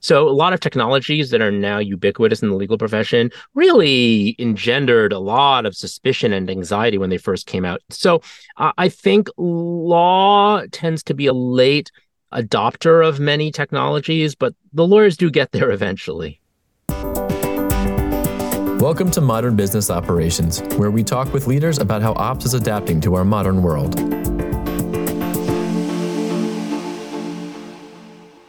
So, a lot of technologies that are now ubiquitous in the legal profession really engendered a lot of suspicion and anxiety when they first came out. So, I think law tends to be a late adopter of many technologies, but the lawyers do get there eventually. Welcome to Modern Business Operations, where we talk with leaders about how ops is adapting to our modern world.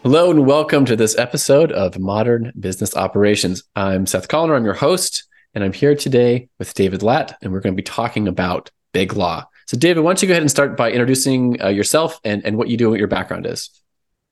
Hello and welcome to this episode of Modern Business Operations. I'm Seth Colaner, I'm your host, and I'm here today with David Lat, and we're going to be talking about big law. So, David, why don't you go ahead and start by introducing uh, yourself and, and what you do and what your background is?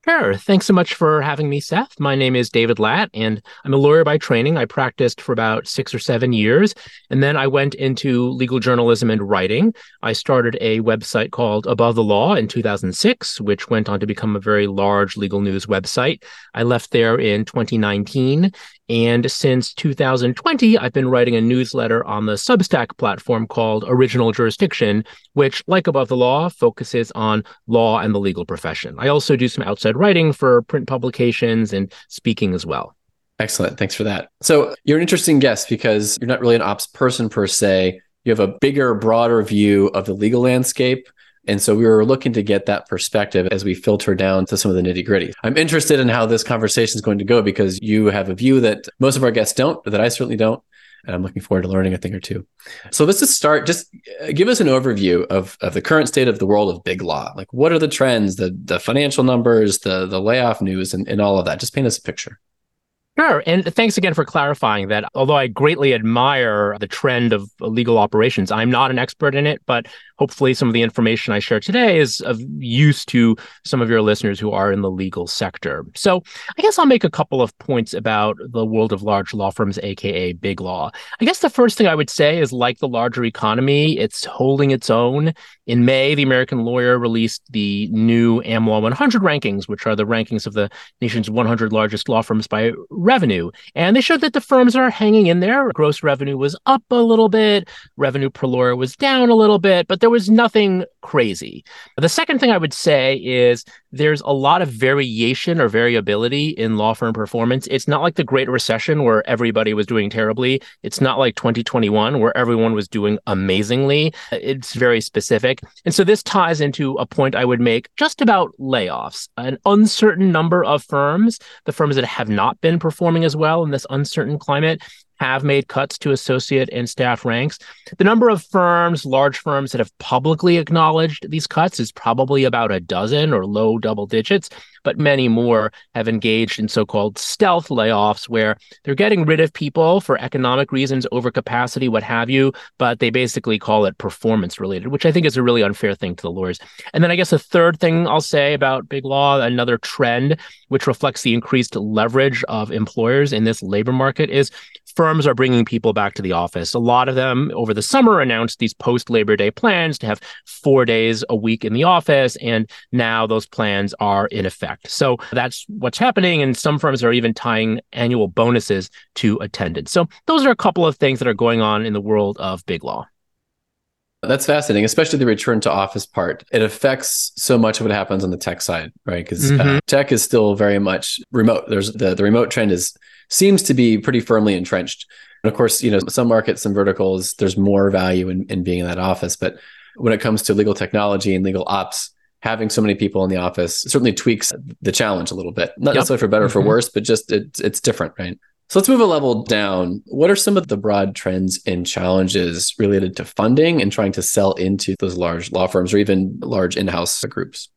Sure. Thanks so much for having me, Seth. My name is David Lat, and I'm a lawyer by training. I practiced for about six or seven years, and then I went into legal journalism and writing. I started a website called Above the Law in 2006, which went on to become a very large legal news website. I left there in 2019, and since 2020, I've been writing a newsletter on the Substack platform called Original Jurisdiction, which, like Above the Law, focuses on law and the legal profession. I also do some outside writing for print publications and speaking as well. Excellent. Thanks for that. So, you're an interesting guest because you're not really an ops person per se. You have a bigger, broader view of the legal landscape and so we were looking to get that perspective as we filter down to some of the nitty gritty. I'm interested in how this conversation is going to go because you have a view that most of our guests don't, that I certainly don't. And I'm looking forward to learning a thing or two. So let's just start. Just uh, give us an overview of, of the current state of the world of big law. Like what are the trends, the the financial numbers, the the layoff news, and, and all of that. Just paint us a picture. Sure. And thanks again for clarifying that. Although I greatly admire the trend of legal operations, I'm not an expert in it, but hopefully some of the information I share today is of use to some of your listeners who are in the legal sector. So I guess I'll make a couple of points about the world of large law firms, AKA big law. I guess the first thing I would say is like the larger economy, it's holding its own. In May, the American Lawyer released the new AmLaw 100 rankings, which are the rankings of the nation's 100 largest law firms by revenue. And they showed that the firms are hanging in there. Gross revenue was up a little bit, revenue per lawyer was down a little bit, but there was nothing crazy. The second thing I would say is there's a lot of variation or variability in law firm performance. It's not like the Great Recession where everybody was doing terribly. It's not like 2021 where everyone was doing amazingly. It's very specific. And so this ties into a point I would make just about layoffs. An uncertain number of firms, the firms that have not been performing as well in this uncertain climate, have made cuts to associate and staff ranks. The number of firms, large firms that have publicly acknowledged these cuts is probably about a dozen or low double digits but many more have engaged in so called stealth layoffs where they're getting rid of people for economic reasons, overcapacity, what have you, but they basically call it performance related, which I think is a really unfair thing to the lawyers. And then I guess a third thing I'll say about big law, another trend which reflects the increased leverage of employers in this labor market is firms are bringing people back to the office. A lot of them over the summer announced these post Labor Day plans to have four days a week in the office. And now those plans are in effect. So that's what's happening. And some firms are even tying annual bonuses to attendance. So those are a couple of things that are going on in the world of big law. That's fascinating, especially the return to office part. It affects so much of what happens on the tech side, right? Because uh, mm-hmm. uh, tech is still very much remote. There's the the remote trend is seems to be pretty firmly entrenched. And of course, you know, some markets, some verticals, there's more value in, in being in that office. But when it comes to legal technology and legal ops, having so many people in the office certainly tweaks the challenge a little bit. Not yep. necessarily for better or for mm-hmm. worse, but just it's it's different, right? So let's move a level down. What are some of the broad trends and challenges related to funding and trying to sell into those large law firms or even large in-house groups?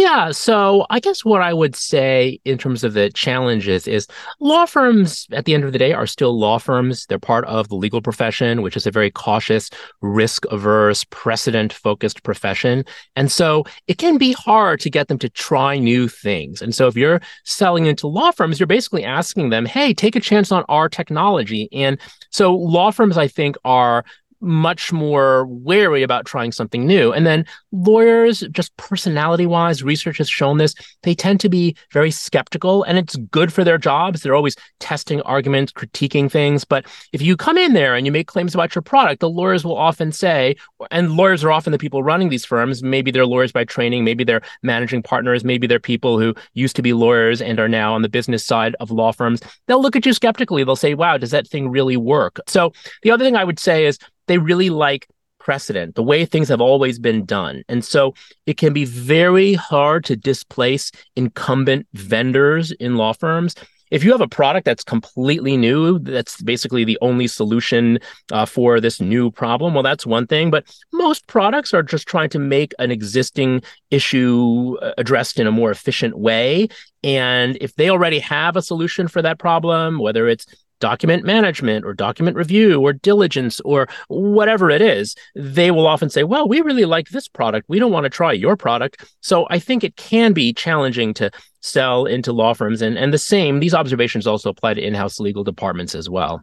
Yeah. So I guess what I would say in terms of the challenges is law firms at the end of the day are still law firms. They're part of the legal profession, which is a very cautious, risk averse, precedent focused profession. And so it can be hard to get them to try new things. And so if you're selling into law firms, you're basically asking them, hey, take a chance on our technology. And so law firms, I think, are much more wary about trying something new. And then lawyers, just personality wise, research has shown this, they tend to be very skeptical and it's good for their jobs. They're always testing arguments, critiquing things. But if you come in there and you make claims about your product, the lawyers will often say, and lawyers are often the people running these firms. Maybe they're lawyers by training, maybe they're managing partners, maybe they're people who used to be lawyers and are now on the business side of law firms. They'll look at you skeptically. They'll say, wow, does that thing really work? So the other thing I would say is they really like precedent, the way things have always been done. And so it can be very hard to displace incumbent vendors in law firms. If you have a product that's completely new, that's basically the only solution uh, for this new problem, well, that's one thing. But most products are just trying to make an existing issue uh, addressed in a more efficient way. And if they already have a solution for that problem, whether it's document management or document review or diligence or whatever it is, they will often say, Well, we really like this product. We don't want to try your product. So I think it can be challenging to sell into law firms. And, and the same, these observations also apply to in house legal departments as well.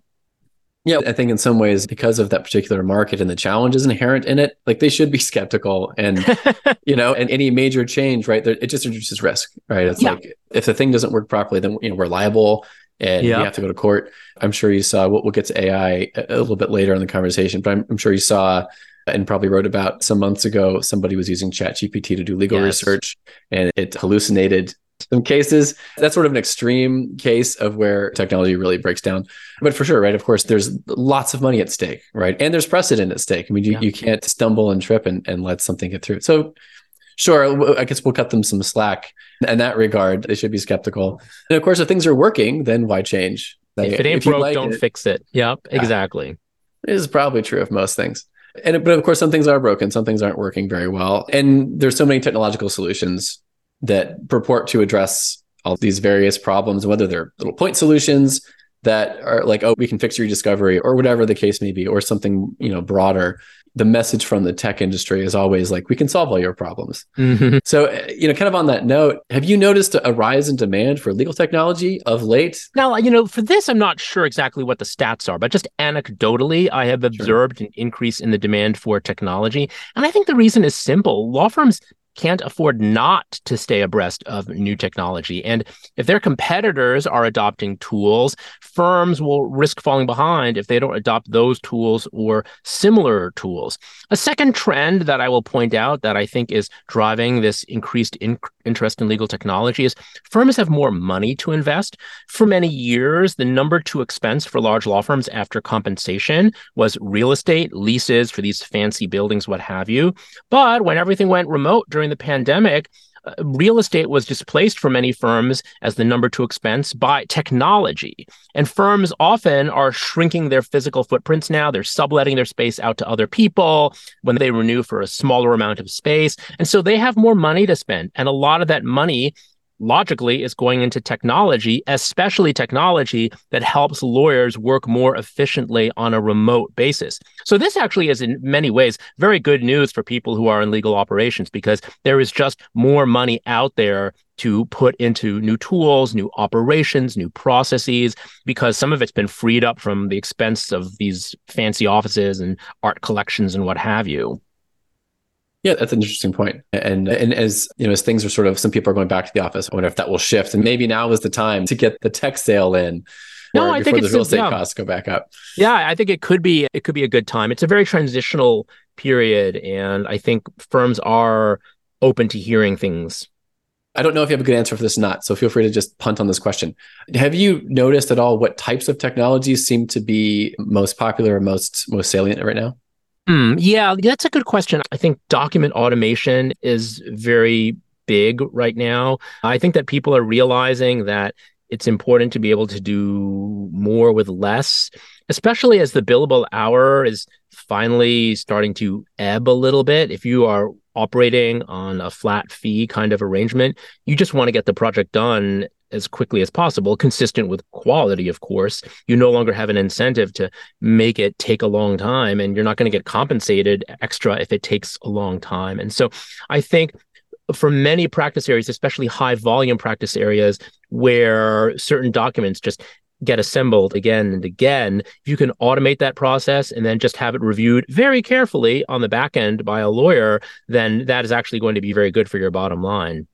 Yeah, I think in some ways, because of that particular market and the challenges inherent in it, like they should be skeptical. And, you know, and any major change, right, it just introduces risk, right? It's yeah. like if the thing doesn't work properly, then, you know, we're liable and yeah. you have to go to court. I'm sure you saw, we'll, we'll get to AI a little bit later in the conversation, but I'm, I'm sure you saw and probably wrote about some months ago somebody was using ChatGPT to do legal yes. research and it hallucinated some cases. That's sort of an extreme case of where technology really breaks down. But for sure, right? Of course, there's lots of money at stake, right? And there's precedent at stake. I mean, you, yeah. you can't stumble and trip and, and let something get through. So sure, I guess we'll cut them some slack in that regard. They should be skeptical. And of course, if things are working, then why change? Like, if it ain't if broke, like don't it, fix it. Yep, yeah, exactly. It is probably true of most things. And but of course, some things are broken, some things aren't working very well, and there's so many technological solutions that purport to address all these various problems, whether they're little point solutions that are like, oh, we can fix your discovery, or whatever the case may be, or something you know broader the message from the tech industry is always like we can solve all your problems mm-hmm. so uh, you know kind of on that note have you noticed a rise in demand for legal technology of late now you know for this i'm not sure exactly what the stats are but just anecdotally i have observed sure. an increase in the demand for technology and i think the reason is simple law firms can't afford not to stay abreast of new technology. And if their competitors are adopting tools, firms will risk falling behind if they don't adopt those tools or similar tools. A second trend that I will point out that I think is driving this increased in- interest in legal technology is firms have more money to invest. For many years, the number two expense for large law firms after compensation was real estate, leases for these fancy buildings, what have you. But when everything went remote during during the pandemic, uh, real estate was displaced for many firms as the number two expense by technology. And firms often are shrinking their physical footprints now. They're subletting their space out to other people when they renew for a smaller amount of space. And so they have more money to spend. And a lot of that money logically is going into technology, especially technology that helps lawyers work more efficiently on a remote basis. So this actually is in many ways very good news for people who are in legal operations because there is just more money out there to put into new tools, new operations, new processes, because some of it's been freed up from the expense of these fancy offices and art collections and what have you. Yeah, that's an interesting point. And and as you know, as things are sort of some people are going back to the office, I wonder if that will shift. And maybe now is the time to get the tech sale in. No, I think the real estate costs go back up. Yeah, I think it could be it could be a good time. It's a very transitional period, and I think firms are open to hearing things. I don't know if you have a good answer for this or not, so feel free to just punt on this question. Have you noticed at all what types of technologies seem to be most popular or most most salient right now? Mm, yeah, that's a good question. I think document automation is very big right now. I think that people are realizing that it's important to be able to do more with less, especially as the billable hour is finally starting to ebb a little bit. If you are operating on a flat fee kind of arrangement, you just want to get the project done as quickly as possible, consistent with quality, of course. You no longer have an incentive to make it take a long time, and you're not going to get compensated extra if it takes a long time. And so I think for many practice areas, especially high volume practice areas where certain documents just get assembled again and again, you can automate that process and then just have it reviewed very carefully on the back end by a lawyer, then that is actually going to be very good for your bottom line.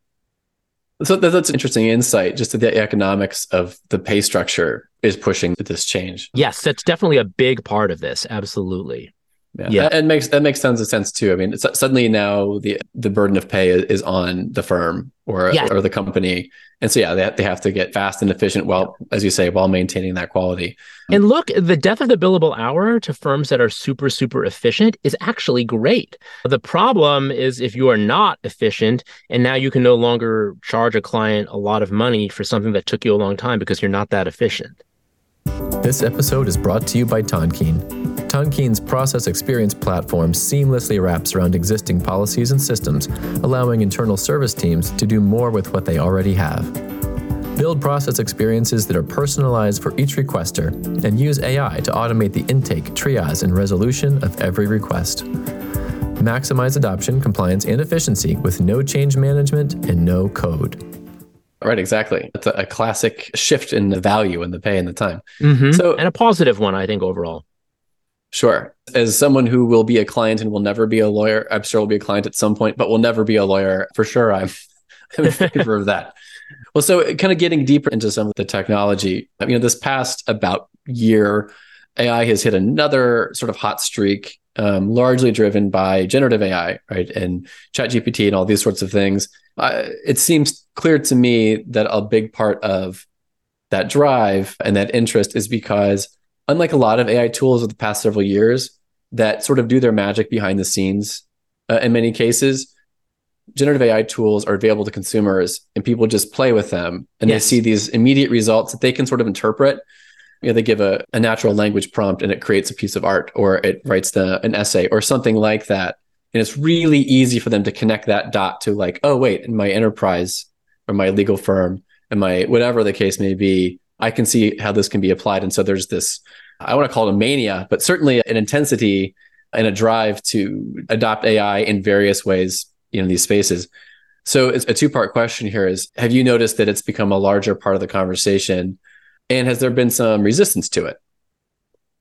So that's an interesting insight. Just that the economics of the pay structure is pushing this change. Yes, that's definitely a big part of this. Absolutely. Yeah, yeah. it makes that makes tons of sense too. I mean, suddenly now the the burden of pay is, on the firm or yes. or the company, and so yeah, they they have to get fast and efficient while, as you say, while maintaining that quality. And look, the death of the billable hour to firms that are super super efficient is actually great. The problem is if you are not efficient, and now you can no longer charge a client a lot of money for something that took you a long time because you're not that efficient. This episode is brought to you by Tonkean. Tonkean's process experience platform seamlessly wraps around existing policies and systems, allowing internal service teams to do more with what they already have. Build process experiences that are personalized for each requester and use AI to automate the intake, triage, and resolution of every request. Maximize adoption, compliance, and efficiency with no change management and no code. Right, exactly. It's a, a classic shift in the value and the pay and the time. Mm-hmm. So, and a positive one, I think, overall. Sure. As someone who will be a client and will never be a lawyer, I'm sure will be a client at some point, but will never be a lawyer for sure. I'm, I'm in favor of that. Well, so kind of getting deeper into some of the technology, you know, this past about year, AI has hit another sort of hot streak, um, largely driven by generative AI, right? And ChatGPT and all these sorts of things. It seems clear to me that a big part of that drive and that interest is because unlike a lot of AI tools of the past several years that sort of do their magic behind the scenes uh, in many cases, generative AI tools are available to consumers and people just play with them and yes. they see these immediate results that they can sort of interpret. You know, they give a, a natural language prompt and it creates a piece of art or it writes the, an essay or something like that. And it's really easy for them to connect that dot to like, oh, wait, in my enterprise or my legal firm and my whatever the case may be, I can see how this can be applied. And so there's this, I want to call it a mania, but certainly an intensity and a drive to adopt AI in various ways in these spaces. So it's a two part question here is have you noticed that it's become a larger part of the conversation? And has there been some resistance to it?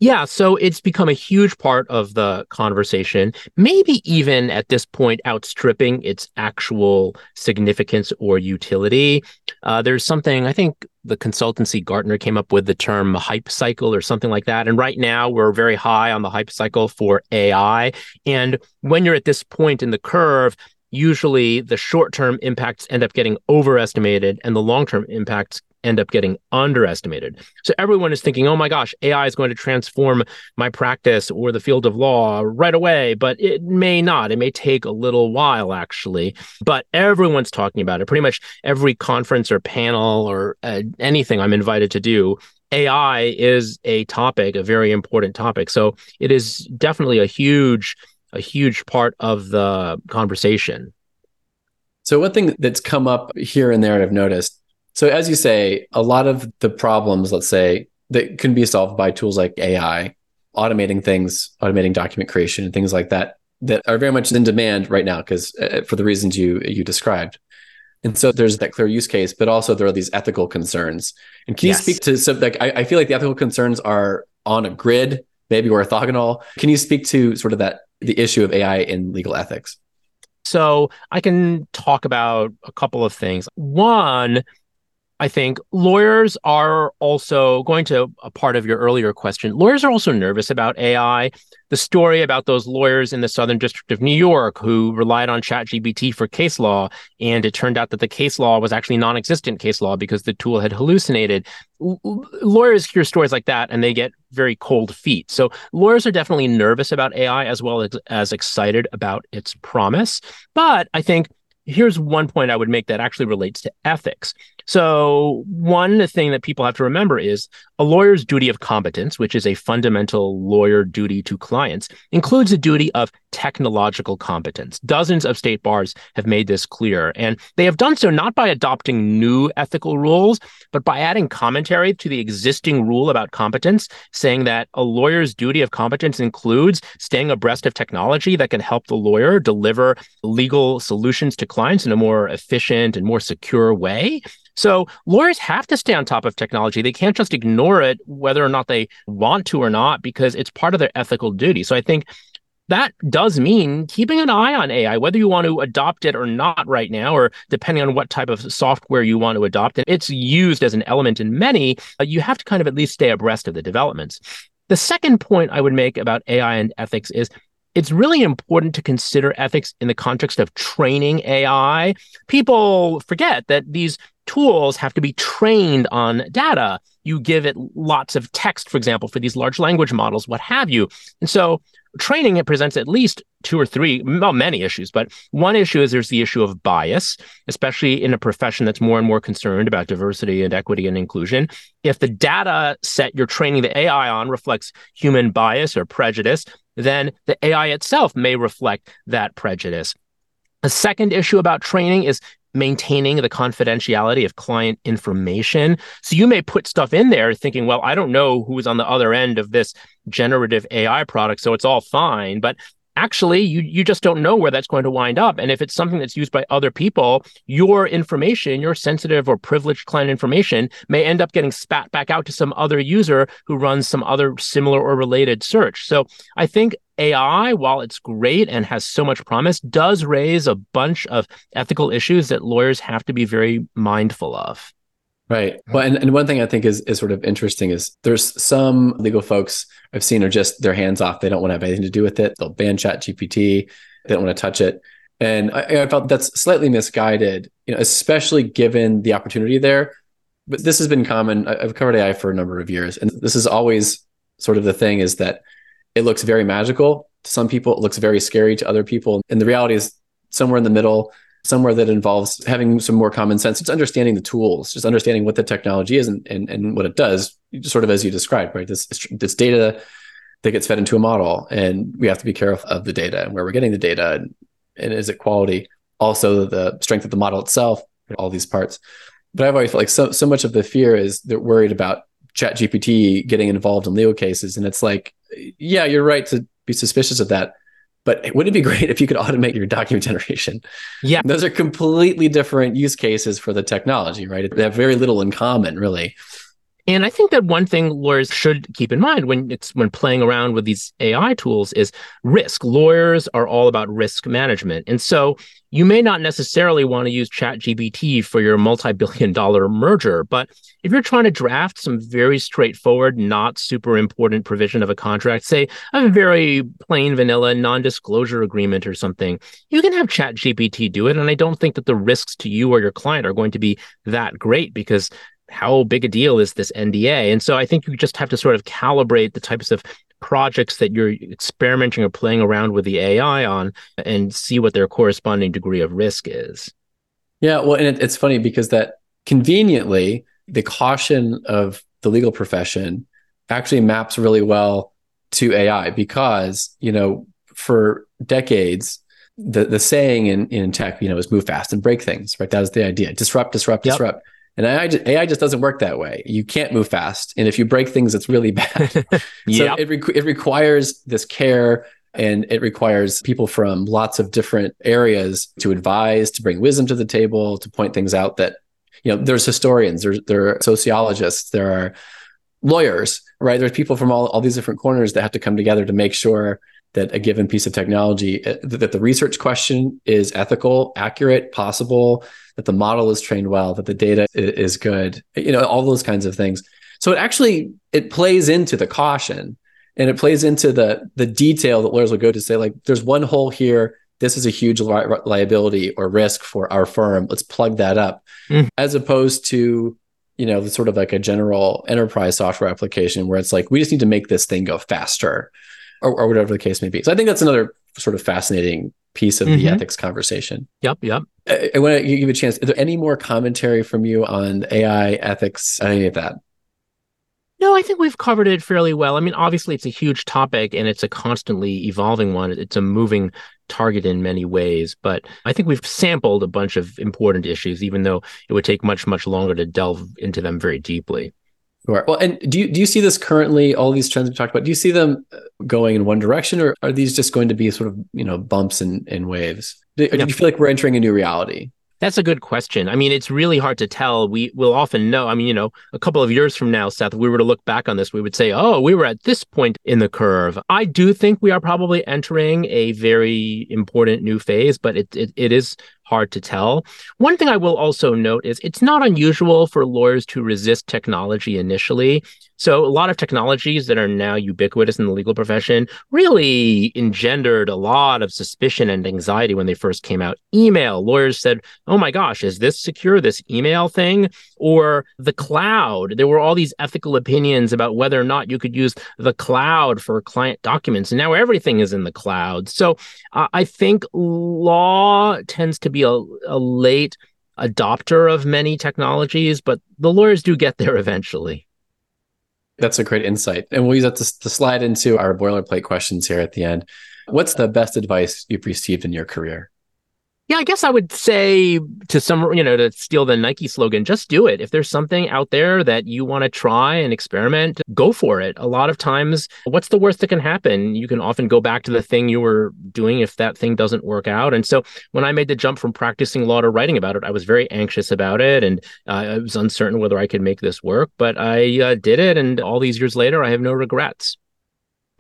Yeah, so it's become a huge part of the conversation, maybe even at this point outstripping its actual significance or utility. Uh, there's something, I think the consultancy Gartner came up with the term hype cycle or something like that. And right now we're very high on the hype cycle for AI. And when you're at this point in the curve, usually the short term impacts end up getting overestimated and the long term impacts end up getting underestimated. So everyone is thinking, oh my gosh, AI is going to transform my practice or the field of law right away, but it may not. It may take a little while, actually. But everyone's talking about it. Pretty much every conference or panel or uh, anything I'm invited to do. AI is a topic, a very important topic. So it is definitely a huge, a huge part of the conversation. So one thing that's come up here and there, I've noticed so, as you say, a lot of the problems, let's say, that can be solved by tools like AI, automating things, automating document creation, and things like that, that are very much in demand right now because uh, for the reasons you you described. And so there's that clear use case, but also there are these ethical concerns. And can yes. you speak to some like I, I feel like the ethical concerns are on a grid, maybe orthogonal. Can you speak to sort of that the issue of AI in legal ethics? So I can talk about a couple of things. One, I think lawyers are also going to a part of your earlier question. Lawyers are also nervous about AI. The story about those lawyers in the Southern District of New York who relied on ChatGPT for case law, and it turned out that the case law was actually non existent case law because the tool had hallucinated. L- lawyers hear stories like that and they get very cold feet. So, lawyers are definitely nervous about AI as well as, as excited about its promise. But I think here's one point I would make that actually relates to ethics. So, one thing that people have to remember is a lawyer's duty of competence, which is a fundamental lawyer duty to clients, includes a duty of technological competence. Dozens of state bars have made this clear, and they have done so not by adopting new ethical rules, but by adding commentary to the existing rule about competence, saying that a lawyer's duty of competence includes staying abreast of technology that can help the lawyer deliver legal solutions to clients in a more efficient and more secure way. So lawyers have to stay on top of technology. They can't just ignore it, whether or not they want to or not, because it's part of their ethical duty. So I think that does mean keeping an eye on AI, whether you want to adopt it or not right now, or depending on what type of software you want to adopt it. It's used as an element in many. You have to kind of at least stay abreast of the developments. The second point I would make about AI and ethics is it's really important to consider ethics in the context of training AI. People forget that these tools have to be trained on data. You give it lots of text, for example, for these large language models, what have you. And so training it presents at least two or three, well, many issues, but one issue is there's the issue of bias, especially in a profession that's more and more concerned about diversity and equity and inclusion. If the data set you're training the AI on reflects human bias or prejudice, then the AI itself may reflect that prejudice. A second issue about training is maintaining the confidentiality of client information. So you may put stuff in there thinking, well, I don't know who's on the other end of this generative AI product, so it's all fine. But actually you you just don't know where that's going to wind up and if it's something that's used by other people your information your sensitive or privileged client information may end up getting spat back out to some other user who runs some other similar or related search so i think AI, while it's great and has so much promise, does raise a bunch of ethical issues that lawyers have to be very mindful of. Right. Well, and, and one thing I think is is sort of interesting is there's some legal folks I've seen are just their hands off. They don't want to have anything to do with it. They'll ban Chat GPT. They don't want to touch it. And I, I felt that's slightly misguided, you know, especially given the opportunity there. But this has been common. I've covered AI for a number of years, and this is always sort of the thing is that it looks very magical to some people. It looks very scary to other people, and the reality is somewhere in the middle somewhere that involves having some more common sense, It's understanding the tools, just understanding what the technology is and, and, and what it does, sort of as you described, right? This, this data that gets fed into a model, and we have to be careful of the data and where we're getting the data and, and is it quality? Also, the strength of the model itself, all these parts. But I've always felt like so, so much of the fear is they're worried about Chat GPT getting involved in legal cases. And it's like, yeah, you're right to be suspicious of that but wouldn't it be great if you could automate your document generation? Yeah. Those are completely different use cases for the technology, right? They have very little in common, really. And I think that one thing lawyers should keep in mind when it's when playing around with these AI tools is risk. Lawyers are all about risk management. And so you may not necessarily want to use ChatGPT for your multi-billion dollar merger, but if you're trying to draft some very straightforward, not super important provision of a contract, say a very plain vanilla non-disclosure agreement or something, you can have ChatGPT do it. And I don't think that the risks to you or your client are going to be that great because how big a deal is this NDA? And so I think you just have to sort of calibrate the types of projects that you're experimenting or playing around with the AI on and see what their corresponding degree of risk is. Yeah, well, and it, it's funny because that conveniently, the caution of the legal profession actually maps really well to AI because, you know, for decades, the, the saying in, in tech, you know, is move fast and break things, right? That was the idea. Disrupt, disrupt, yep. disrupt. And AI just, AI just doesn't work that way. You can't move fast, and if you break things, it's really bad. yep. So it re- it requires this care, and it requires people from lots of different areas to advise, to bring wisdom to the table, to point things out that you know. There's historians, there's there are sociologists, there are lawyers, right? There's people from all all these different corners that have to come together to make sure that a given piece of technology uh, that the research question is ethical, accurate, possible that the model is trained well, that the data is good, you know, all those kinds of things. So it actually it plays into the caution and it plays into the the detail that lawyers will go to say like there's one hole here this is a huge li- liability or risk for our firm let's plug that up mm. as opposed to you know the sort of like a general enterprise software application where it's like we just need to make this thing go faster or, or whatever the case may be so i think that's another sort of fascinating piece of mm-hmm. the ethics conversation. Yep, yep. I, I want to give you a chance. Is there any more commentary from you on AI ethics, any of that? No, I think we've covered it fairly well. I mean, obviously, it's a huge topic and it's a constantly evolving one. It's a moving target in many ways, but I think we've sampled a bunch of important issues, even though it would take much, much longer to delve into them very deeply. Sure. Well, and do you do you see this currently? All these trends we talked about. Do you see them uh, going in one direction, or are these just going to be sort of you know bumps and, and waves? Do, yeah. do you feel like we're entering a new reality? That's a good question. I mean, it's really hard to tell. We will often know. I mean, you know, a couple of years from now, Seth, we were to look back on this, we would say, oh, we were at this point in the curve. I do think we are probably entering a very important new phase, but it, it, it is hard to tell. One thing I will also note is it's not unusual for lawyers to resist technology initially. So, a lot of technologies that are now ubiquitous in the legal profession really engendered a lot of suspicion and anxiety when they first came out. Email, lawyers said, oh my gosh, is this secure, this email thing? Or the cloud. There were all these ethical opinions about whether or not you could use the cloud for client documents. And now everything is in the cloud. So, uh, I think law tends to be a, a late adopter of many technologies, but the lawyers do get there eventually. That's a great insight. And we'll use that to, to slide into our boilerplate questions here at the end. What's the best advice you've received in your career? Yeah, I guess I would say to some, you know, to steal the Nike slogan, just do it. If there's something out there that you want to try and experiment, go for it. A lot of times, what's the worst that can happen? You can often go back to the thing you were doing if that thing doesn't work out. And so when I made the jump from practicing law to writing about it, I was very anxious about it and uh, I was uncertain whether I could make this work, but I uh, did it. And all these years later, I have no regrets.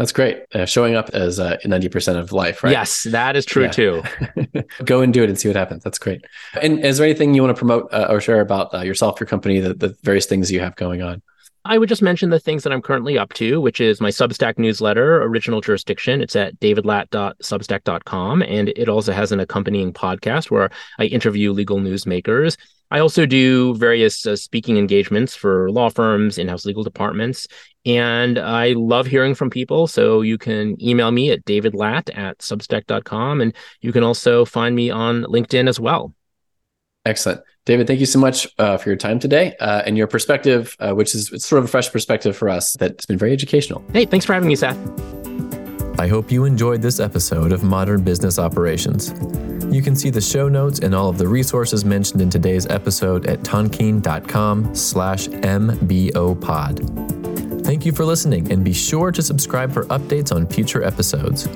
That's great. Uh, showing up as uh, 90% of life, right? Yes, that is true yeah. too. Go and do it and see what happens. That's great. And is there anything you want to promote uh, or share about uh, yourself, your company, the, the various things you have going on? I would just mention the things that I'm currently up to, which is my Substack newsletter, Original Jurisdiction. It's at davidlat.substack.com. And it also has an accompanying podcast where I interview legal newsmakers. I also do various uh, speaking engagements for law firms, in house legal departments. And I love hearing from people. So you can email me at davidlat at substack.com. And you can also find me on LinkedIn as well. Excellent. David, thank you so much uh, for your time today uh, and your perspective, uh, which is sort of a fresh perspective for us that's been very educational. Hey, thanks for having me, Seth. I hope you enjoyed this episode of Modern Business Operations. You can see the show notes and all of the resources mentioned in today's episode at tonkean.com slash mbopod. Thank you for listening and be sure to subscribe for updates on future episodes.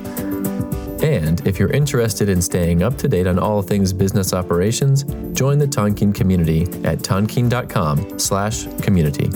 And if you're interested in staying up to date on all things business operations, join the Tonkean community at tonkean.com slash community.